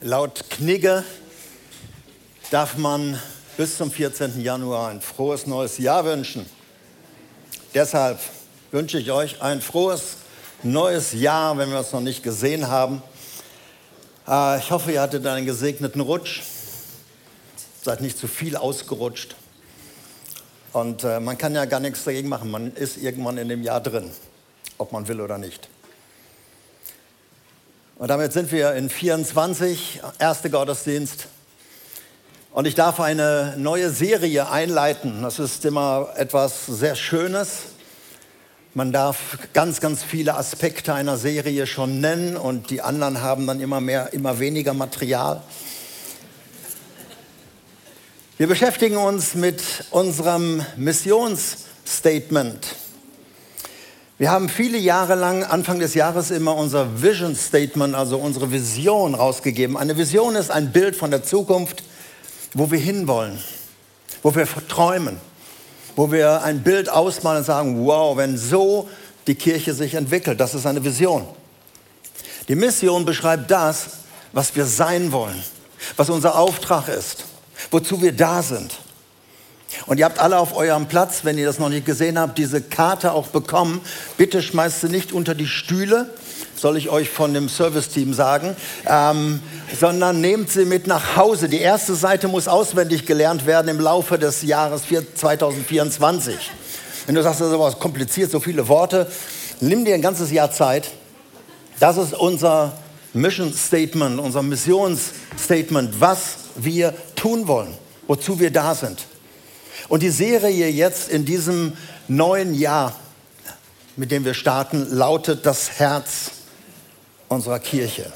Laut Knigge darf man bis zum 14. Januar ein frohes neues Jahr wünschen. Deshalb wünsche ich euch ein frohes neues Jahr, wenn wir es noch nicht gesehen haben. Äh, ich hoffe, ihr hattet einen gesegneten Rutsch, seid nicht zu viel ausgerutscht. Und äh, man kann ja gar nichts dagegen machen, man ist irgendwann in dem Jahr drin, ob man will oder nicht. Und damit sind wir in 24, erste Gottesdienst. Und ich darf eine neue Serie einleiten. Das ist immer etwas sehr Schönes. Man darf ganz, ganz viele Aspekte einer Serie schon nennen und die anderen haben dann immer mehr, immer weniger Material. Wir beschäftigen uns mit unserem Missionsstatement. Wir haben viele Jahre lang, Anfang des Jahres, immer unser Vision Statement, also unsere Vision rausgegeben. Eine Vision ist ein Bild von der Zukunft, wo wir hinwollen, wo wir träumen, wo wir ein Bild ausmalen und sagen, wow, wenn so die Kirche sich entwickelt, das ist eine Vision. Die Mission beschreibt das, was wir sein wollen, was unser Auftrag ist, wozu wir da sind. Und ihr habt alle auf eurem Platz, wenn ihr das noch nicht gesehen habt, diese Karte auch bekommen. Bitte schmeißt sie nicht unter die Stühle, soll ich euch von dem Serviceteam sagen, ähm, sondern nehmt sie mit nach Hause. Die erste Seite muss auswendig gelernt werden im Laufe des Jahres 2024. Wenn du sagst, das ist aber kompliziert, so viele Worte, nimm dir ein ganzes Jahr Zeit. Das ist unser Mission Statement, unser Missionsstatement, was wir tun wollen, wozu wir da sind. Und die Serie jetzt in diesem neuen Jahr, mit dem wir starten, lautet das Herz unserer Kirche.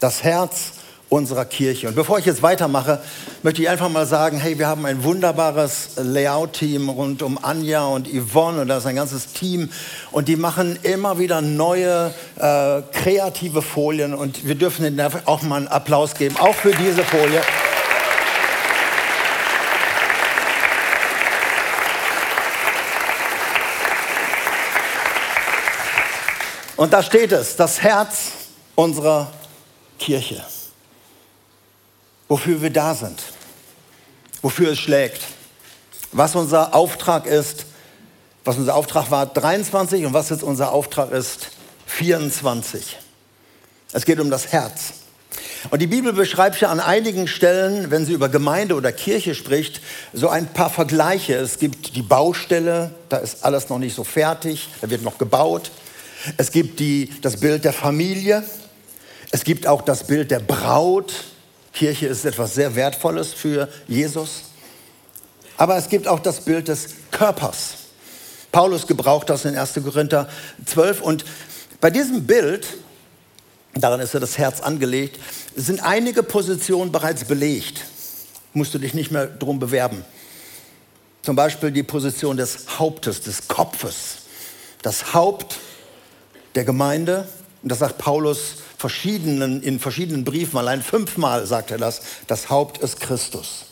Das Herz unserer Kirche. Und bevor ich jetzt weitermache, möchte ich einfach mal sagen, hey, wir haben ein wunderbares Layout-Team rund um Anja und Yvonne und da ist ein ganzes Team und die machen immer wieder neue äh, kreative Folien und wir dürfen ihnen auch mal einen Applaus geben, auch für diese Folie. Und da steht es, das Herz unserer Kirche. Wofür wir da sind, wofür es schlägt, was unser Auftrag ist, was unser Auftrag war 23 und was jetzt unser Auftrag ist 24. Es geht um das Herz. Und die Bibel beschreibt ja an einigen Stellen, wenn sie über Gemeinde oder Kirche spricht, so ein paar Vergleiche. Es gibt die Baustelle, da ist alles noch nicht so fertig, da wird noch gebaut. Es gibt die, das Bild der Familie. Es gibt auch das Bild der Braut. Kirche ist etwas sehr Wertvolles für Jesus. Aber es gibt auch das Bild des Körpers. Paulus gebraucht das in 1. Korinther 12. Und bei diesem Bild, daran ist ja das Herz angelegt, sind einige Positionen bereits belegt. Musst du dich nicht mehr drum bewerben. Zum Beispiel die Position des Hauptes, des Kopfes. Das Haupt der Gemeinde. Und das sagt Paulus verschiedenen, in verschiedenen Briefen, allein fünfmal sagt er das, das Haupt ist Christus.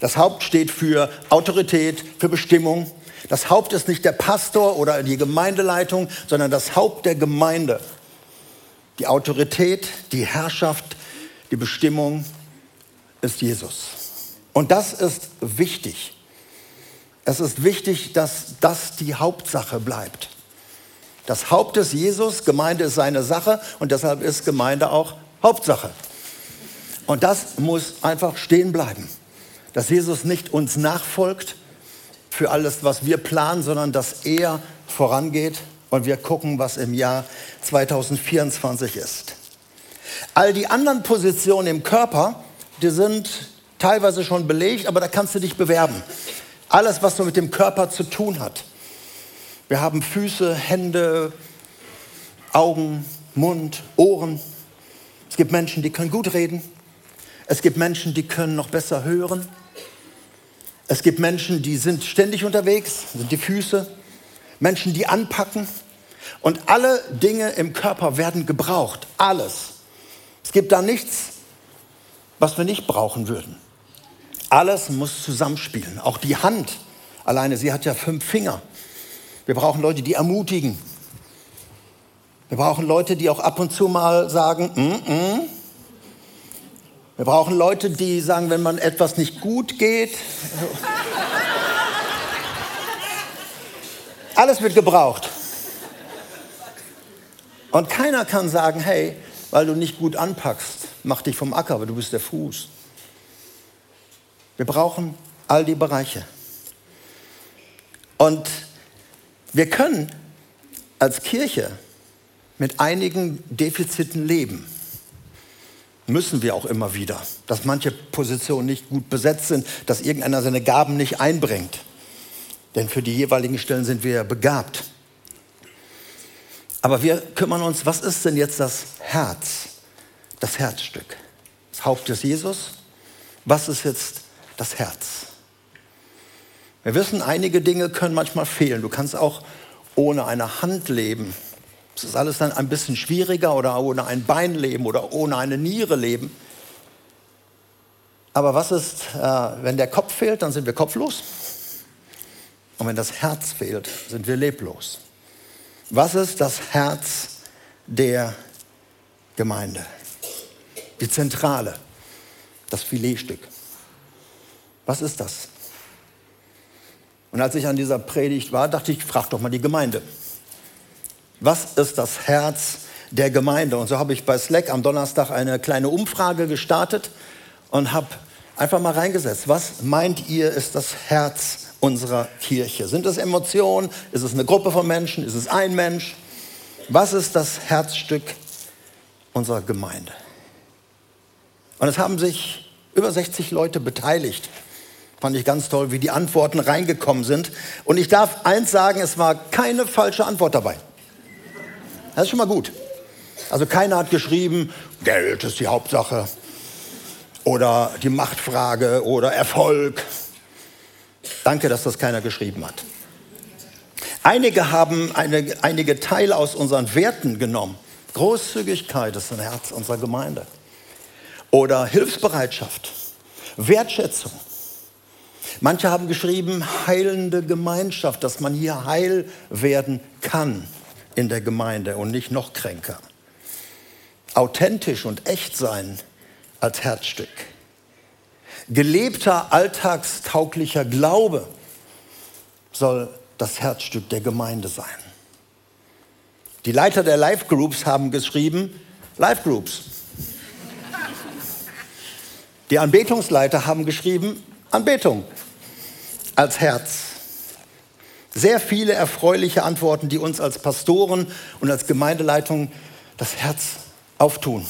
Das Haupt steht für Autorität, für Bestimmung. Das Haupt ist nicht der Pastor oder die Gemeindeleitung, sondern das Haupt der Gemeinde. Die Autorität, die Herrschaft, die Bestimmung ist Jesus. Und das ist wichtig. Es ist wichtig, dass das die Hauptsache bleibt. Das Haupt ist Jesus, Gemeinde ist seine Sache und deshalb ist Gemeinde auch Hauptsache. Und das muss einfach stehen bleiben. Dass Jesus nicht uns nachfolgt für alles, was wir planen, sondern dass er vorangeht und wir gucken, was im Jahr 2024 ist. All die anderen Positionen im Körper, die sind teilweise schon belegt, aber da kannst du dich bewerben. Alles, was so mit dem Körper zu tun hat. Wir haben Füße, Hände, Augen, Mund, Ohren. Es gibt Menschen, die können gut reden. Es gibt Menschen, die können noch besser hören. Es gibt Menschen, die sind ständig unterwegs, sind die Füße. Menschen, die anpacken. Und alle Dinge im Körper werden gebraucht. Alles. Es gibt da nichts, was wir nicht brauchen würden. Alles muss zusammenspielen. Auch die Hand alleine, sie hat ja fünf Finger. Wir brauchen Leute, die ermutigen. Wir brauchen Leute, die auch ab und zu mal sagen, mm -mm. Wir brauchen Leute, die sagen, wenn man etwas nicht gut geht. Alles wird gebraucht. Und keiner kann sagen, hey, weil du nicht gut anpackst, mach dich vom Acker, aber du bist der Fuß. Wir brauchen all die Bereiche. Und wir können als Kirche mit einigen Defiziten leben. Müssen wir auch immer wieder, dass manche Positionen nicht gut besetzt sind, dass irgendeiner seine Gaben nicht einbringt. Denn für die jeweiligen Stellen sind wir begabt. Aber wir kümmern uns, was ist denn jetzt das Herz, das Herzstück? Das Haupt des Jesus. Was ist jetzt das Herz? Wir wissen, einige Dinge können manchmal fehlen. Du kannst auch ohne eine Hand leben. Es ist alles dann ein bisschen schwieriger oder ohne ein Bein leben oder ohne eine Niere leben. Aber was ist, äh, wenn der Kopf fehlt, dann sind wir kopflos. Und wenn das Herz fehlt, sind wir leblos. Was ist das Herz der Gemeinde? Die Zentrale, das Filetstück. Was ist das? Und als ich an dieser Predigt war, dachte ich, frag doch mal die Gemeinde. Was ist das Herz der Gemeinde? Und so habe ich bei Slack am Donnerstag eine kleine Umfrage gestartet und habe einfach mal reingesetzt. Was meint ihr ist das Herz unserer Kirche? Sind es Emotionen? Ist es eine Gruppe von Menschen? Ist es ein Mensch? Was ist das Herzstück unserer Gemeinde? Und es haben sich über 60 Leute beteiligt. Fand ich ganz toll, wie die Antworten reingekommen sind. Und ich darf eins sagen, es war keine falsche Antwort dabei. Das ist schon mal gut. Also keiner hat geschrieben, Geld ist die Hauptsache oder die Machtfrage oder Erfolg. Danke, dass das keiner geschrieben hat. Einige haben eine, einige Teile aus unseren Werten genommen. Großzügigkeit ist ein Herz unserer Gemeinde. Oder Hilfsbereitschaft, Wertschätzung. Manche haben geschrieben, heilende Gemeinschaft, dass man hier heil werden kann in der Gemeinde und nicht noch kränker. Authentisch und echt sein als Herzstück gelebter, alltagstauglicher Glaube soll das Herzstück der Gemeinde sein. Die Leiter der Life Groups haben geschrieben, Life Groups. Die Anbetungsleiter haben geschrieben, Anbetung als Herz. Sehr viele erfreuliche Antworten, die uns als Pastoren und als Gemeindeleitung das Herz auftun.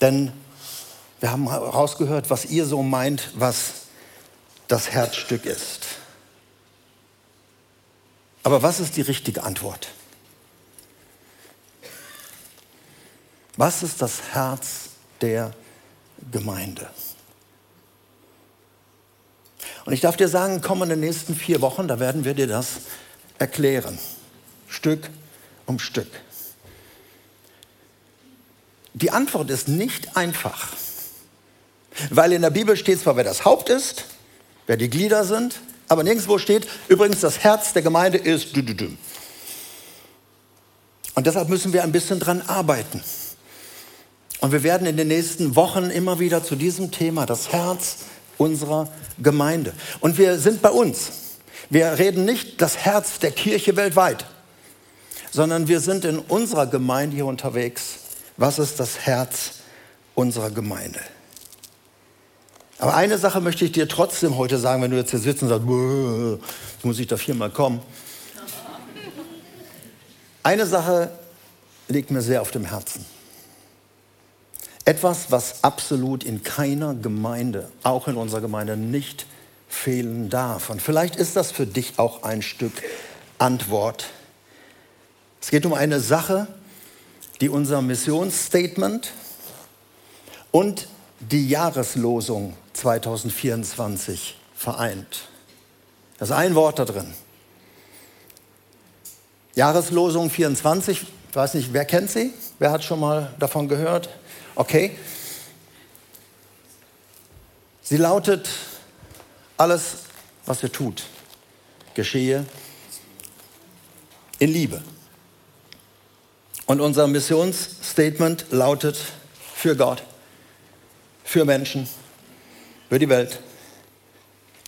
Denn wir haben herausgehört, was ihr so meint, was das Herzstück ist. Aber was ist die richtige Antwort? Was ist das Herz der Gemeinde? Und ich darf dir sagen, komm in den nächsten vier Wochen, da werden wir dir das erklären. Stück um Stück. Die Antwort ist nicht einfach. Weil in der Bibel steht zwar, wer das Haupt ist, wer die Glieder sind, aber nirgendwo steht, übrigens, das Herz der Gemeinde ist. Und deshalb müssen wir ein bisschen dran arbeiten. Und wir werden in den nächsten Wochen immer wieder zu diesem Thema, das Herz unserer Gemeinde. Und wir sind bei uns. Wir reden nicht das Herz der Kirche weltweit, sondern wir sind in unserer Gemeinde hier unterwegs. Was ist das Herz unserer Gemeinde? Aber eine Sache möchte ich dir trotzdem heute sagen, wenn du jetzt hier sitzt und sagst, jetzt muss ich da viermal kommen. Eine Sache liegt mir sehr auf dem Herzen. Etwas, was absolut in keiner Gemeinde, auch in unserer Gemeinde, nicht fehlen darf. Und vielleicht ist das für dich auch ein Stück Antwort. Es geht um eine Sache, die unser Missionsstatement und die Jahreslosung 2024 vereint. Das ist ein Wort da drin. Jahreslosung 24, ich weiß nicht, wer kennt sie? Wer hat schon mal davon gehört? Okay. Sie lautet, alles, was ihr tut, geschehe in Liebe. Und unser Missionsstatement lautet für Gott für Menschen, für die Welt,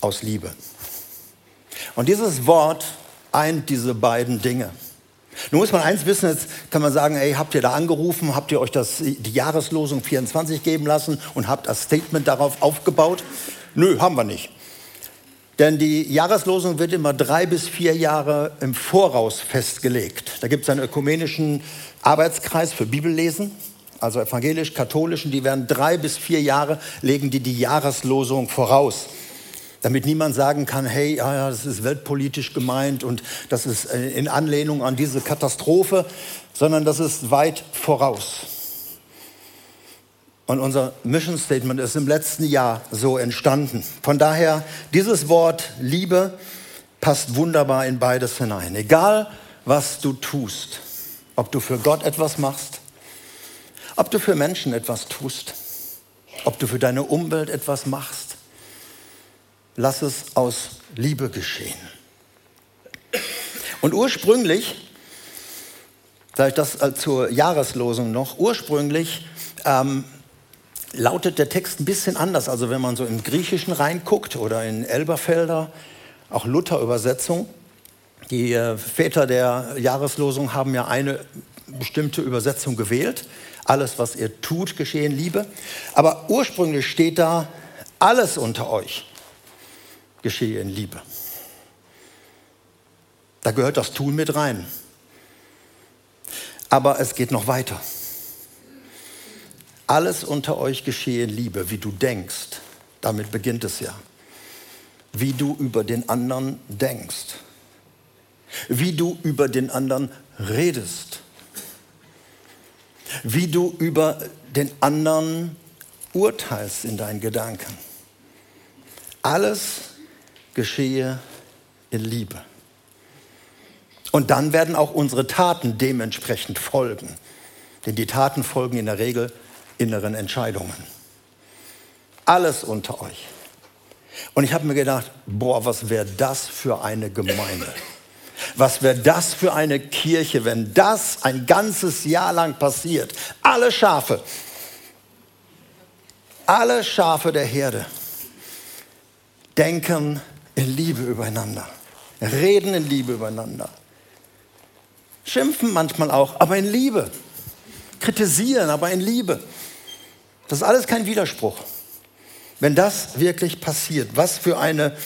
aus Liebe. Und dieses Wort eint diese beiden Dinge. Nun muss man eins wissen, jetzt kann man sagen, ey, habt ihr da angerufen, habt ihr euch das, die Jahreslosung 24 geben lassen und habt das Statement darauf aufgebaut? Nö, haben wir nicht. Denn die Jahreslosung wird immer drei bis vier Jahre im Voraus festgelegt. Da gibt es einen ökumenischen Arbeitskreis für Bibellesen, also evangelisch-katholischen, die werden drei bis vier Jahre, legen die die Jahreslosung voraus damit niemand sagen kann, hey, ja, das ist weltpolitisch gemeint und das ist äh, in Anlehnung an diese Katastrophe, sondern das ist weit voraus. Und unser Mission Statement ist im letzten Jahr so entstanden. Von daher, dieses Wort Liebe passt wunderbar in beides hinein. Egal, was du tust, ob du für Gott etwas machst, ob du für Menschen etwas tust, ob du für deine Umwelt etwas machst, lass es aus Liebe geschehen. Und ursprünglich, ich das zur Jahreslosung noch, ursprünglich ähm, lautet der Text ein bisschen anders. Also wenn man so im Griechischen reinguckt oder in Elberfelder, auch Luther-Übersetzung, die äh, Väter der Jahreslosung haben ja eine bestimmte Übersetzung gewählt. Alles, was ihr tut, geschehen Liebe. Aber ursprünglich steht da alles unter euch geschehe in Liebe. Da gehört das Tun mit rein. Aber es geht noch weiter. Alles unter euch geschehe in Liebe, wie du denkst. Damit beginnt es ja. Wie du über den anderen denkst. Wie du über den anderen redest. Wie du über den anderen urteilst in deinen Gedanken. Alles geschehe in Liebe. Und dann werden auch unsere Taten dementsprechend folgen. Denn die Taten folgen in der Regel inneren Entscheidungen. Alles unter euch. Und ich habe mir gedacht, boah, was wäre das für eine Gemeinde? Was wäre das für eine Kirche, wenn das ein ganzes Jahr lang passiert? Alle Schafe, alle Schafe der Herde denken Liebe übereinander, reden in Liebe übereinander, schimpfen manchmal auch, aber in Liebe, kritisieren, aber in Liebe. Das ist alles kein Widerspruch. Wenn das wirklich passiert, was für eine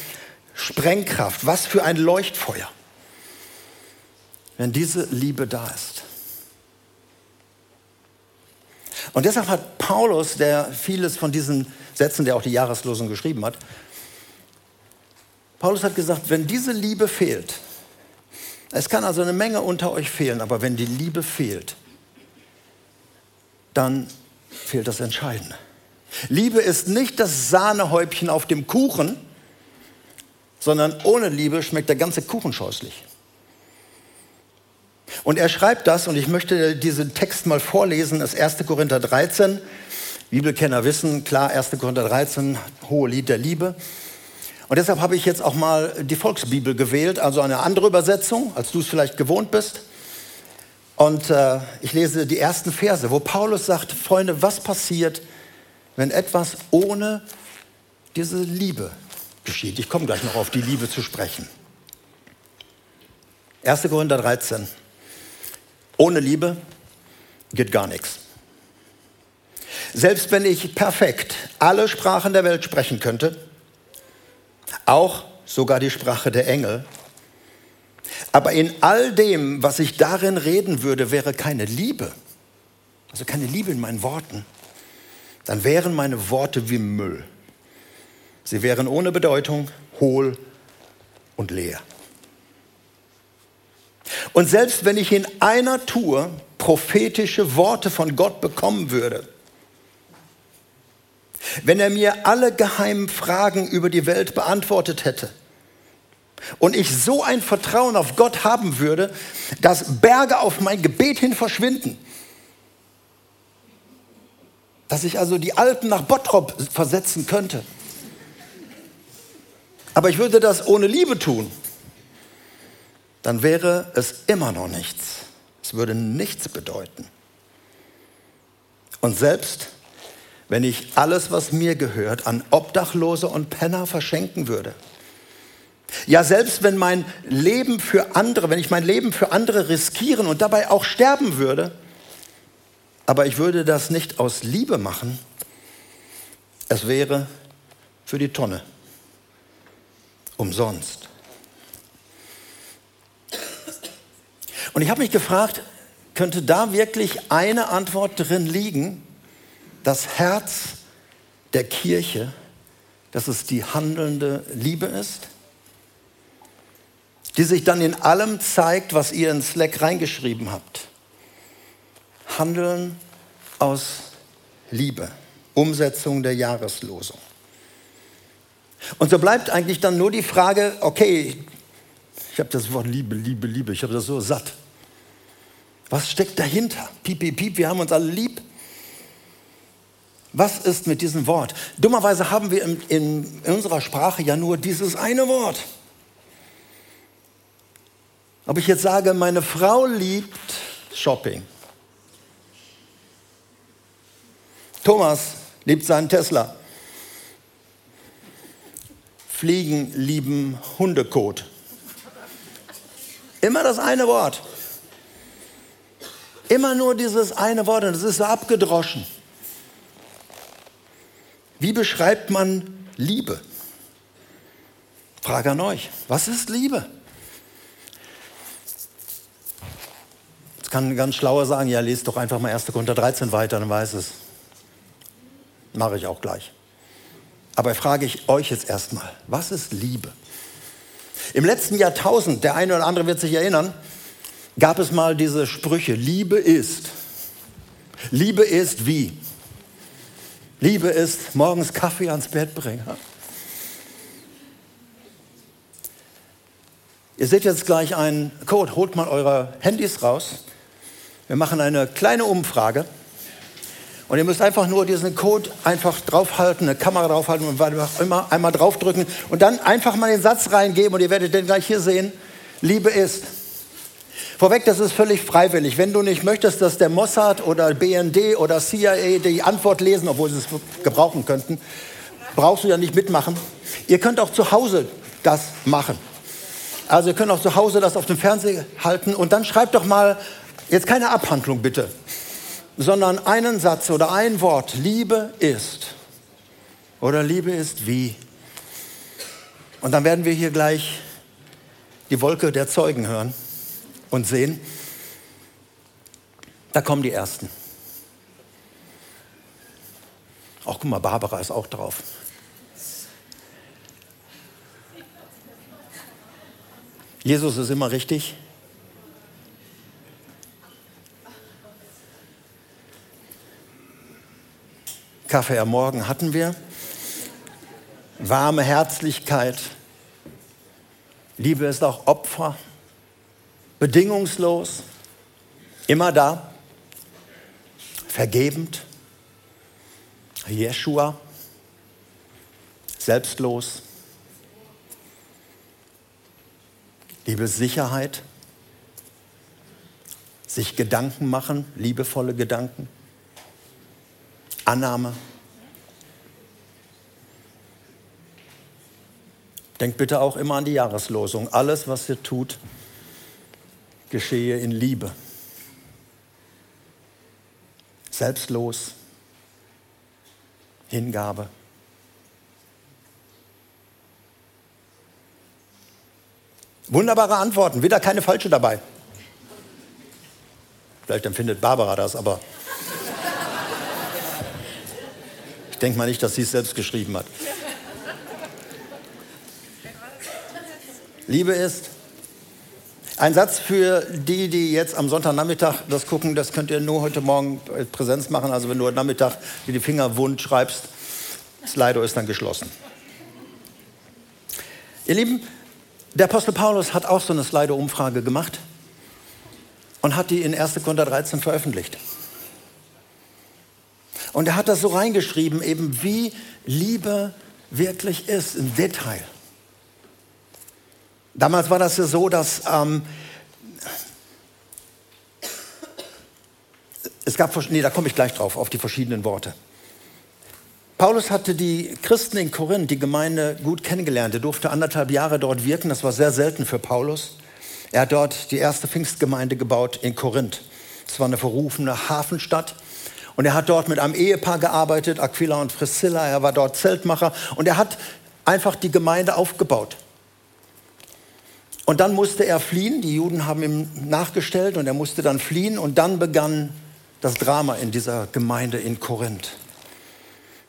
Sprengkraft, was für ein Leuchtfeuer, wenn diese Liebe da ist. Und deshalb hat Paulus, der vieles von diesen Sätzen, der auch die Jahreslosung geschrieben hat, Paulus hat gesagt, wenn diese Liebe fehlt, es kann also eine Menge unter euch fehlen, aber wenn die Liebe fehlt, dann fehlt das Entscheidende. Liebe ist nicht das Sahnehäubchen auf dem Kuchen, sondern ohne Liebe schmeckt der ganze Kuchen scheußlich. Und er schreibt das, und ich möchte diesen Text mal vorlesen, das 1. Korinther 13. Bibelkenner wissen, klar, 1. Korinther 13, hohe Lied der Liebe. Und deshalb habe ich jetzt auch mal die Volksbibel gewählt, also eine andere Übersetzung, als du es vielleicht gewohnt bist. Und äh, ich lese die ersten Verse, wo Paulus sagt, Freunde, was passiert, wenn etwas ohne diese Liebe geschieht? Ich komme gleich noch auf die Liebe zu sprechen. 1. Korinther 13. Ohne Liebe geht gar nichts. Selbst wenn ich perfekt alle Sprachen der Welt sprechen könnte, auch sogar die Sprache der Engel. Aber in all dem, was ich darin reden würde, wäre keine Liebe, also keine Liebe in meinen Worten, dann wären meine Worte wie Müll. Sie wären ohne Bedeutung, hohl und leer. Und selbst wenn ich in einer Tour prophetische Worte von Gott bekommen würde, wenn er mir alle geheimen Fragen über die Welt beantwortet hätte und ich so ein Vertrauen auf Gott haben würde, dass Berge auf mein Gebet hin verschwinden, dass ich also die Alpen nach Bottrop versetzen könnte. Aber ich würde das ohne Liebe tun, dann wäre es immer noch nichts. Es würde nichts bedeuten. Und selbst wenn ich alles, was mir gehört, an Obdachlose und Penner verschenken würde. Ja, selbst wenn mein Leben für andere, wenn ich mein Leben für andere riskieren und dabei auch sterben würde, aber ich würde das nicht aus Liebe machen, es wäre für die Tonne. Umsonst. Und ich habe mich gefragt, könnte da wirklich eine Antwort drin liegen, das Herz der Kirche, dass es die handelnde Liebe ist, die sich dann in allem zeigt, was ihr in Slack reingeschrieben habt. Handeln aus Liebe, Umsetzung der Jahreslosung. Und so bleibt eigentlich dann nur die Frage, okay, ich habe das Wort Liebe, Liebe, Liebe, ich habe das so satt. Was steckt dahinter? Piep, piep, piep, wir haben uns alle lieb. Was ist mit diesem Wort? Dummerweise haben wir in, in, in unserer Sprache ja nur dieses eine Wort. Ob ich jetzt sage, meine Frau liebt Shopping. Thomas liebt seinen Tesla. Fliegen lieben Hundekot. Immer das eine Wort. Immer nur dieses eine Wort und es ist so abgedroschen. Wie beschreibt man Liebe? Frage an euch. Was ist Liebe? Jetzt kann ein ganz schlauer sagen, ja, lest doch einfach mal 1. Korinther 13 weiter, dann weiß es. Mache ich auch gleich. Aber frage ich euch jetzt erstmal, was ist Liebe? Im letzten Jahrtausend, der eine oder andere wird sich erinnern, gab es mal diese Sprüche, Liebe ist. Liebe ist wie? Liebe ist morgens Kaffee ans Bett bringen. Ihr seht jetzt gleich einen Code. Holt mal eure Handys raus. Wir machen eine kleine Umfrage. Und ihr müsst einfach nur diesen Code einfach draufhalten, eine Kamera draufhalten und immer einmal draufdrücken und dann einfach mal den Satz reingeben und ihr werdet den gleich hier sehen. Liebe ist. Vorweg, das ist völlig freiwillig. Wenn du nicht möchtest, dass der Mossad oder BND oder CIA die Antwort lesen, obwohl sie es gebrauchen könnten, brauchst du ja nicht mitmachen. Ihr könnt auch zu Hause das machen. Also ihr könnt auch zu Hause das auf dem Fernseher halten und dann schreibt doch mal, jetzt keine Abhandlung bitte, sondern einen Satz oder ein Wort. Liebe ist. Oder Liebe ist wie. Und dann werden wir hier gleich die Wolke der Zeugen hören und sehen, da kommen die Ersten. Auch guck mal, Barbara ist auch drauf. Jesus ist immer richtig. Kaffee am Morgen hatten wir. Warme Herzlichkeit. Liebe ist auch Opfer bedingungslos, immer da, vergebend, Jeshua, selbstlos, liebe Sicherheit, sich Gedanken machen, liebevolle Gedanken, Annahme. Denkt bitte auch immer an die Jahreslosung. Alles, was ihr tut, geschehe in Liebe. Selbstlos, Hingabe. Wunderbare Antworten, wieder keine falsche dabei. Vielleicht empfindet Barbara das, aber ich denke mal nicht, dass sie es selbst geschrieben hat. Liebe ist ein Satz für die, die jetzt am Sonntagnachmittag das gucken, das könnt ihr nur heute Morgen Präsenz machen. Also wenn du heute Nachmittag dir die Finger wund schreibst, Slido ist dann geschlossen. Ihr Lieben, der Apostel Paulus hat auch so eine Slido-Umfrage gemacht und hat die in 1. Korinther 13 veröffentlicht. Und er hat das so reingeschrieben, eben wie Liebe wirklich ist, im Detail. Damals war das ja so, dass ähm, es gab, nee, da komme ich gleich drauf, auf die verschiedenen Worte. Paulus hatte die Christen in Korinth, die Gemeinde, gut kennengelernt. Er durfte anderthalb Jahre dort wirken. Das war sehr selten für Paulus. Er hat dort die erste Pfingstgemeinde gebaut in Korinth. Es war eine verrufene Hafenstadt. Und er hat dort mit einem Ehepaar gearbeitet, Aquila und Priscilla. Er war dort Zeltmacher. Und er hat einfach die Gemeinde aufgebaut. Und dann musste er fliehen. Die Juden haben ihm nachgestellt und er musste dann fliehen. Und dann begann das Drama in dieser Gemeinde in Korinth.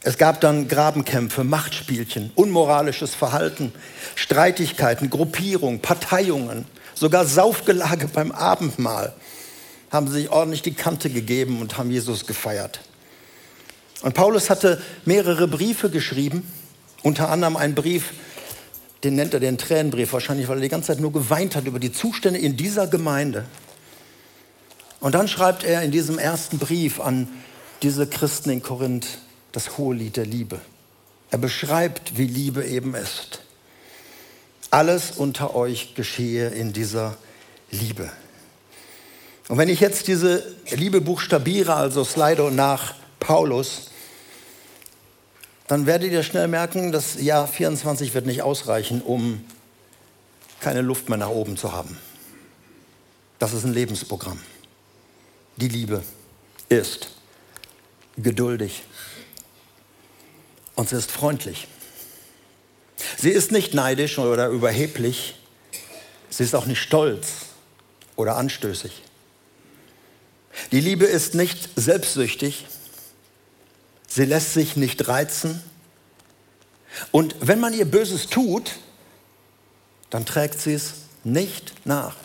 Es gab dann Grabenkämpfe, Machtspielchen, unmoralisches Verhalten, Streitigkeiten, Gruppierungen, Parteiungen, sogar Saufgelage beim Abendmahl haben sich ordentlich die Kante gegeben und haben Jesus gefeiert. Und Paulus hatte mehrere Briefe geschrieben, unter anderem einen Brief, den nennt er den Tränenbrief, wahrscheinlich, weil er die ganze Zeit nur geweint hat über die Zustände in dieser Gemeinde. Und dann schreibt er in diesem ersten Brief an diese Christen in Korinth das hohe Lied der Liebe. Er beschreibt, wie Liebe eben ist. Alles unter euch geschehe in dieser Liebe. Und wenn ich jetzt diese Liebe buchstabiere, also Slido nach Paulus, dann werdet ihr schnell merken, das Jahr 24 wird nicht ausreichen, um keine Luft mehr nach oben zu haben. Das ist ein Lebensprogramm. Die Liebe ist geduldig und sie ist freundlich. Sie ist nicht neidisch oder überheblich. Sie ist auch nicht stolz oder anstößig. Die Liebe ist nicht selbstsüchtig. Sie lässt sich nicht reizen. Und wenn man ihr Böses tut, dann trägt sie es nicht nach.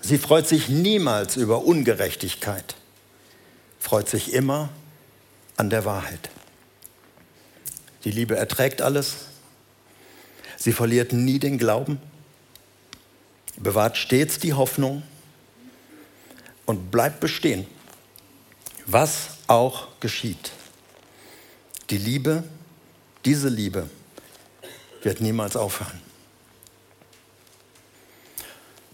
Sie freut sich niemals über Ungerechtigkeit, freut sich immer an der Wahrheit. Die Liebe erträgt alles. Sie verliert nie den Glauben, bewahrt stets die Hoffnung und bleibt bestehen, was auch geschieht. Die Liebe, diese Liebe wird niemals aufhören.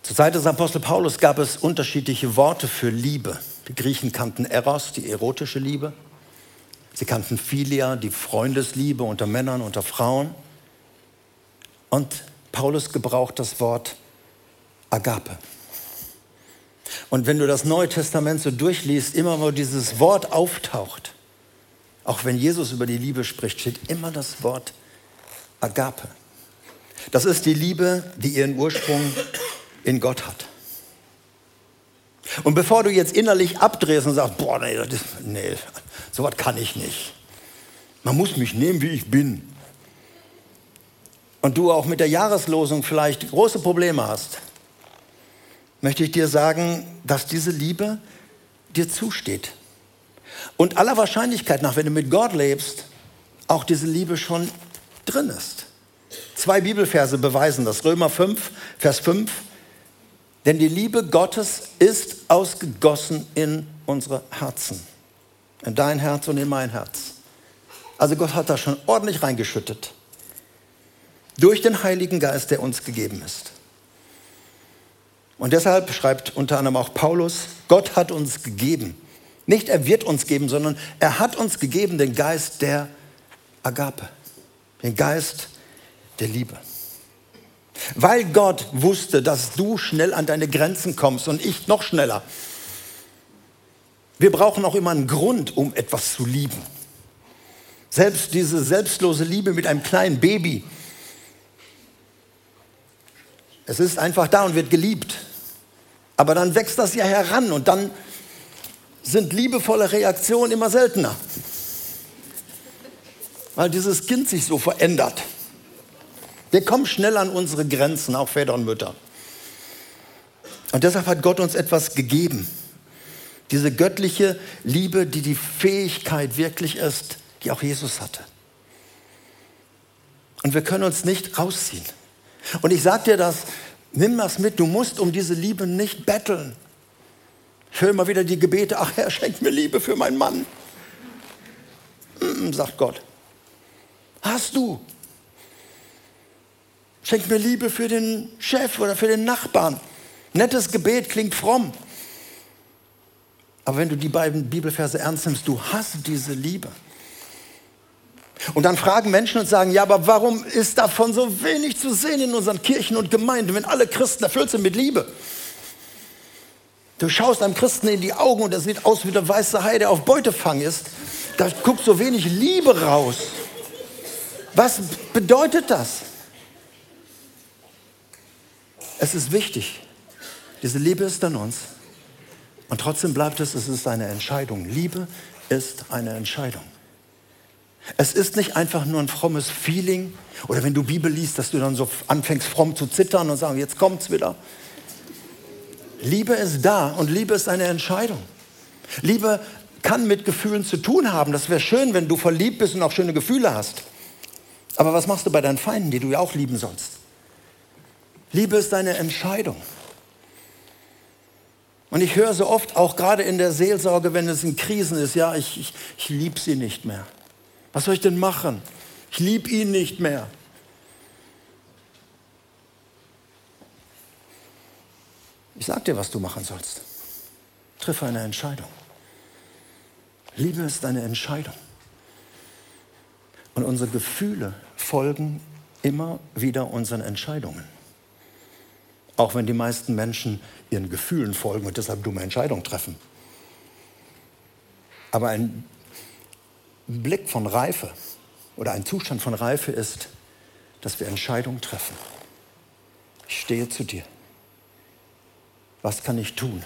Zur Zeit des Apostel Paulus gab es unterschiedliche Worte für Liebe. Die Griechen kannten Eros, die erotische Liebe. Sie kannten Philia, die Freundesliebe unter Männern, unter Frauen. Und Paulus gebraucht das Wort Agape. Und wenn du das Neue Testament so durchliest, immer wo dieses Wort auftaucht, auch wenn Jesus über die Liebe spricht, steht immer das Wort Agape. Das ist die Liebe, die ihren Ursprung in Gott hat. Und bevor du jetzt innerlich abdrehst und sagst, boah, nee, das, nee sowas kann ich nicht. Man muss mich nehmen, wie ich bin. Und du auch mit der Jahreslosung vielleicht große Probleme hast, möchte ich dir sagen, dass diese Liebe dir zusteht. Und aller Wahrscheinlichkeit nach, wenn du mit Gott lebst, auch diese Liebe schon drin ist. Zwei Bibelverse beweisen das. Römer 5, Vers 5. Denn die Liebe Gottes ist ausgegossen in unsere Herzen. In dein Herz und in mein Herz. Also Gott hat da schon ordentlich reingeschüttet. Durch den Heiligen Geist, der uns gegeben ist. Und deshalb schreibt unter anderem auch Paulus, Gott hat uns gegeben. Nicht er wird uns geben, sondern er hat uns gegeben den Geist der Agape. Den Geist der Liebe. Weil Gott wusste, dass du schnell an deine Grenzen kommst und ich noch schneller. Wir brauchen auch immer einen Grund, um etwas zu lieben. Selbst diese selbstlose Liebe mit einem kleinen Baby. Es ist einfach da und wird geliebt. Aber dann wächst das ja heran und dann sind liebevolle Reaktionen immer seltener. Weil dieses Kind sich so verändert. Wir kommen schnell an unsere Grenzen, auch Väter und Mütter. Und deshalb hat Gott uns etwas gegeben. Diese göttliche Liebe, die die Fähigkeit wirklich ist, die auch Jesus hatte. Und wir können uns nicht rausziehen. Und ich sage dir das, nimm das mit, du musst um diese Liebe nicht betteln. Ich höre immer wieder die Gebete, ach Herr, schenk mir Liebe für meinen Mann. Mm, sagt Gott. Hast du. Schenk mir Liebe für den Chef oder für den Nachbarn. Nettes Gebet klingt fromm. Aber wenn du die beiden Bibelverse ernst nimmst, du hast diese Liebe. Und dann fragen Menschen und sagen, ja, aber warum ist davon so wenig zu sehen in unseren Kirchen und Gemeinden, wenn alle Christen erfüllt sind mit Liebe? Du schaust einem Christen in die Augen und er sieht aus wie der weiße Hai, der auf Beutefang ist. Da guckt so wenig Liebe raus. Was bedeutet das? Es ist wichtig. Diese Liebe ist an uns. Und trotzdem bleibt es, es ist eine Entscheidung. Liebe ist eine Entscheidung. Es ist nicht einfach nur ein frommes Feeling oder wenn du Bibel liest, dass du dann so anfängst fromm zu zittern und sagen, jetzt kommt's wieder. Liebe ist da und Liebe ist eine Entscheidung. Liebe kann mit Gefühlen zu tun haben. Das wäre schön, wenn du verliebt bist und auch schöne Gefühle hast. Aber was machst du bei deinen Feinden, die du ja auch lieben sollst? Liebe ist eine Entscheidung. Und ich höre so oft, auch gerade in der Seelsorge, wenn es in Krisen ist, ja, ich, ich, ich liebe sie nicht mehr. Was soll ich denn machen? Ich liebe ihn nicht mehr. Ich sage dir, was du machen sollst. Triff eine Entscheidung. Liebe ist eine Entscheidung. Und unsere Gefühle folgen immer wieder unseren Entscheidungen. Auch wenn die meisten Menschen ihren Gefühlen folgen und deshalb dumme Entscheidungen treffen. Aber ein ein Blick von Reife oder ein Zustand von Reife ist, dass wir Entscheidungen treffen. Ich stehe zu dir. Was kann ich tun?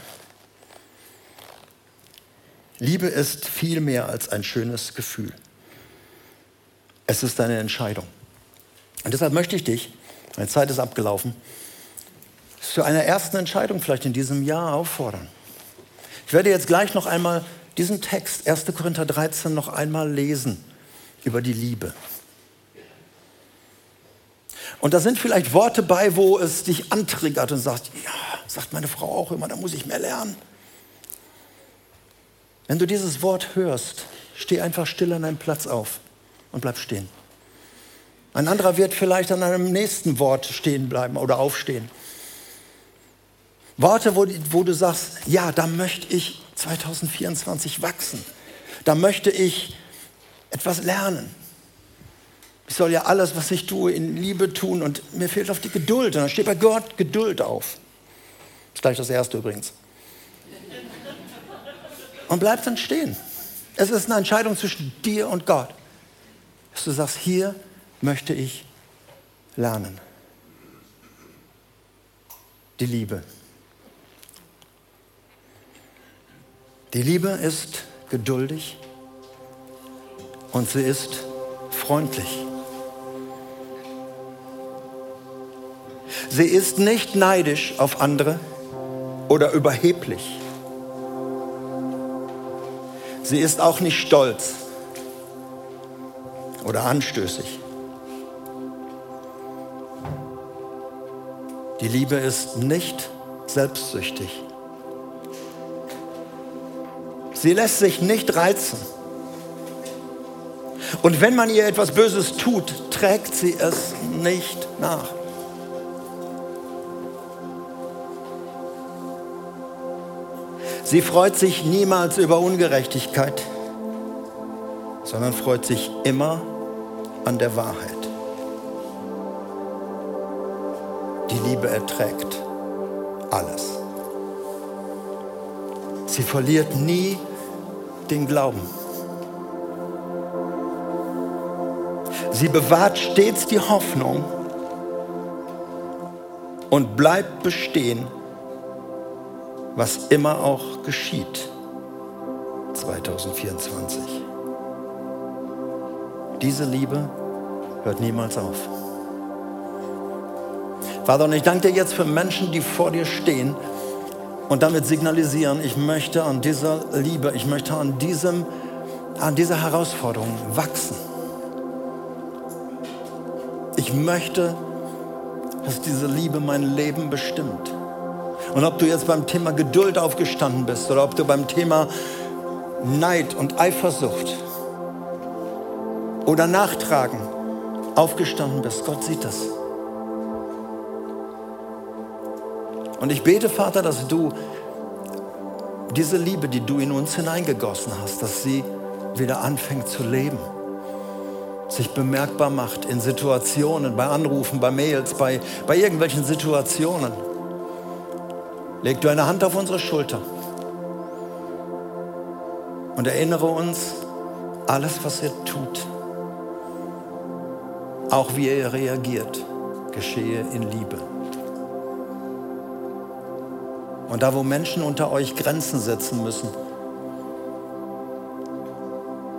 Liebe ist viel mehr als ein schönes Gefühl. Es ist eine Entscheidung. Und deshalb möchte ich dich, meine Zeit ist abgelaufen, zu einer ersten Entscheidung vielleicht in diesem Jahr auffordern. Ich werde jetzt gleich noch einmal diesen Text 1. Korinther 13 noch einmal lesen über die Liebe. Und da sind vielleicht Worte bei, wo es dich antriggert und sagt, ja, sagt meine Frau auch immer, da muss ich mehr lernen. Wenn du dieses Wort hörst, steh einfach still an deinem Platz auf und bleib stehen. Ein anderer wird vielleicht an einem nächsten Wort stehen bleiben oder aufstehen. Worte, wo, wo du sagst, ja, da möchte ich 2024 wachsen. Da möchte ich etwas lernen. Ich soll ja alles, was ich tue, in Liebe tun und mir fehlt auf die Geduld. Und dann steht bei Gott Geduld auf. Das ist gleich das erste übrigens. Und bleib dann stehen. Es ist eine Entscheidung zwischen dir und Gott. Dass du sagst, hier möchte ich lernen. Die Liebe. Die Liebe ist geduldig und sie ist freundlich. Sie ist nicht neidisch auf andere oder überheblich. Sie ist auch nicht stolz oder anstößig. Die Liebe ist nicht selbstsüchtig. Sie lässt sich nicht reizen. Und wenn man ihr etwas Böses tut, trägt sie es nicht nach. Sie freut sich niemals über Ungerechtigkeit, sondern freut sich immer an der Wahrheit. Die Liebe erträgt alles. Sie verliert nie den Glauben. Sie bewahrt stets die Hoffnung und bleibt bestehen, was immer auch geschieht 2024. Diese Liebe hört niemals auf. Vater, und ich danke dir jetzt für Menschen, die vor dir stehen und damit signalisieren, ich möchte an dieser Liebe, ich möchte an, diesem, an dieser Herausforderung wachsen. Ich möchte, dass diese Liebe mein Leben bestimmt. Und ob du jetzt beim Thema Geduld aufgestanden bist oder ob du beim Thema Neid und Eifersucht oder Nachtragen aufgestanden bist, Gott sieht das. Und ich bete, Vater, dass du diese Liebe, die du in uns hineingegossen hast, dass sie wieder anfängt zu leben, sich bemerkbar macht in Situationen, bei Anrufen, bei Mails, bei, bei irgendwelchen Situationen. Leg du eine Hand auf unsere Schulter und erinnere uns, alles, was ihr tut, auch wie ihr reagiert, geschehe in Liebe. Und da, wo Menschen unter euch Grenzen setzen müssen,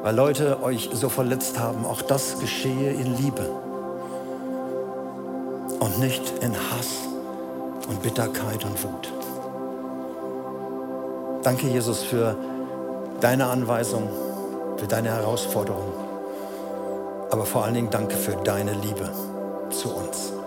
weil Leute euch so verletzt haben, auch das geschehe in Liebe und nicht in Hass und Bitterkeit und Wut. Danke, Jesus, für deine Anweisung, für deine Herausforderung, aber vor allen Dingen danke für deine Liebe zu uns.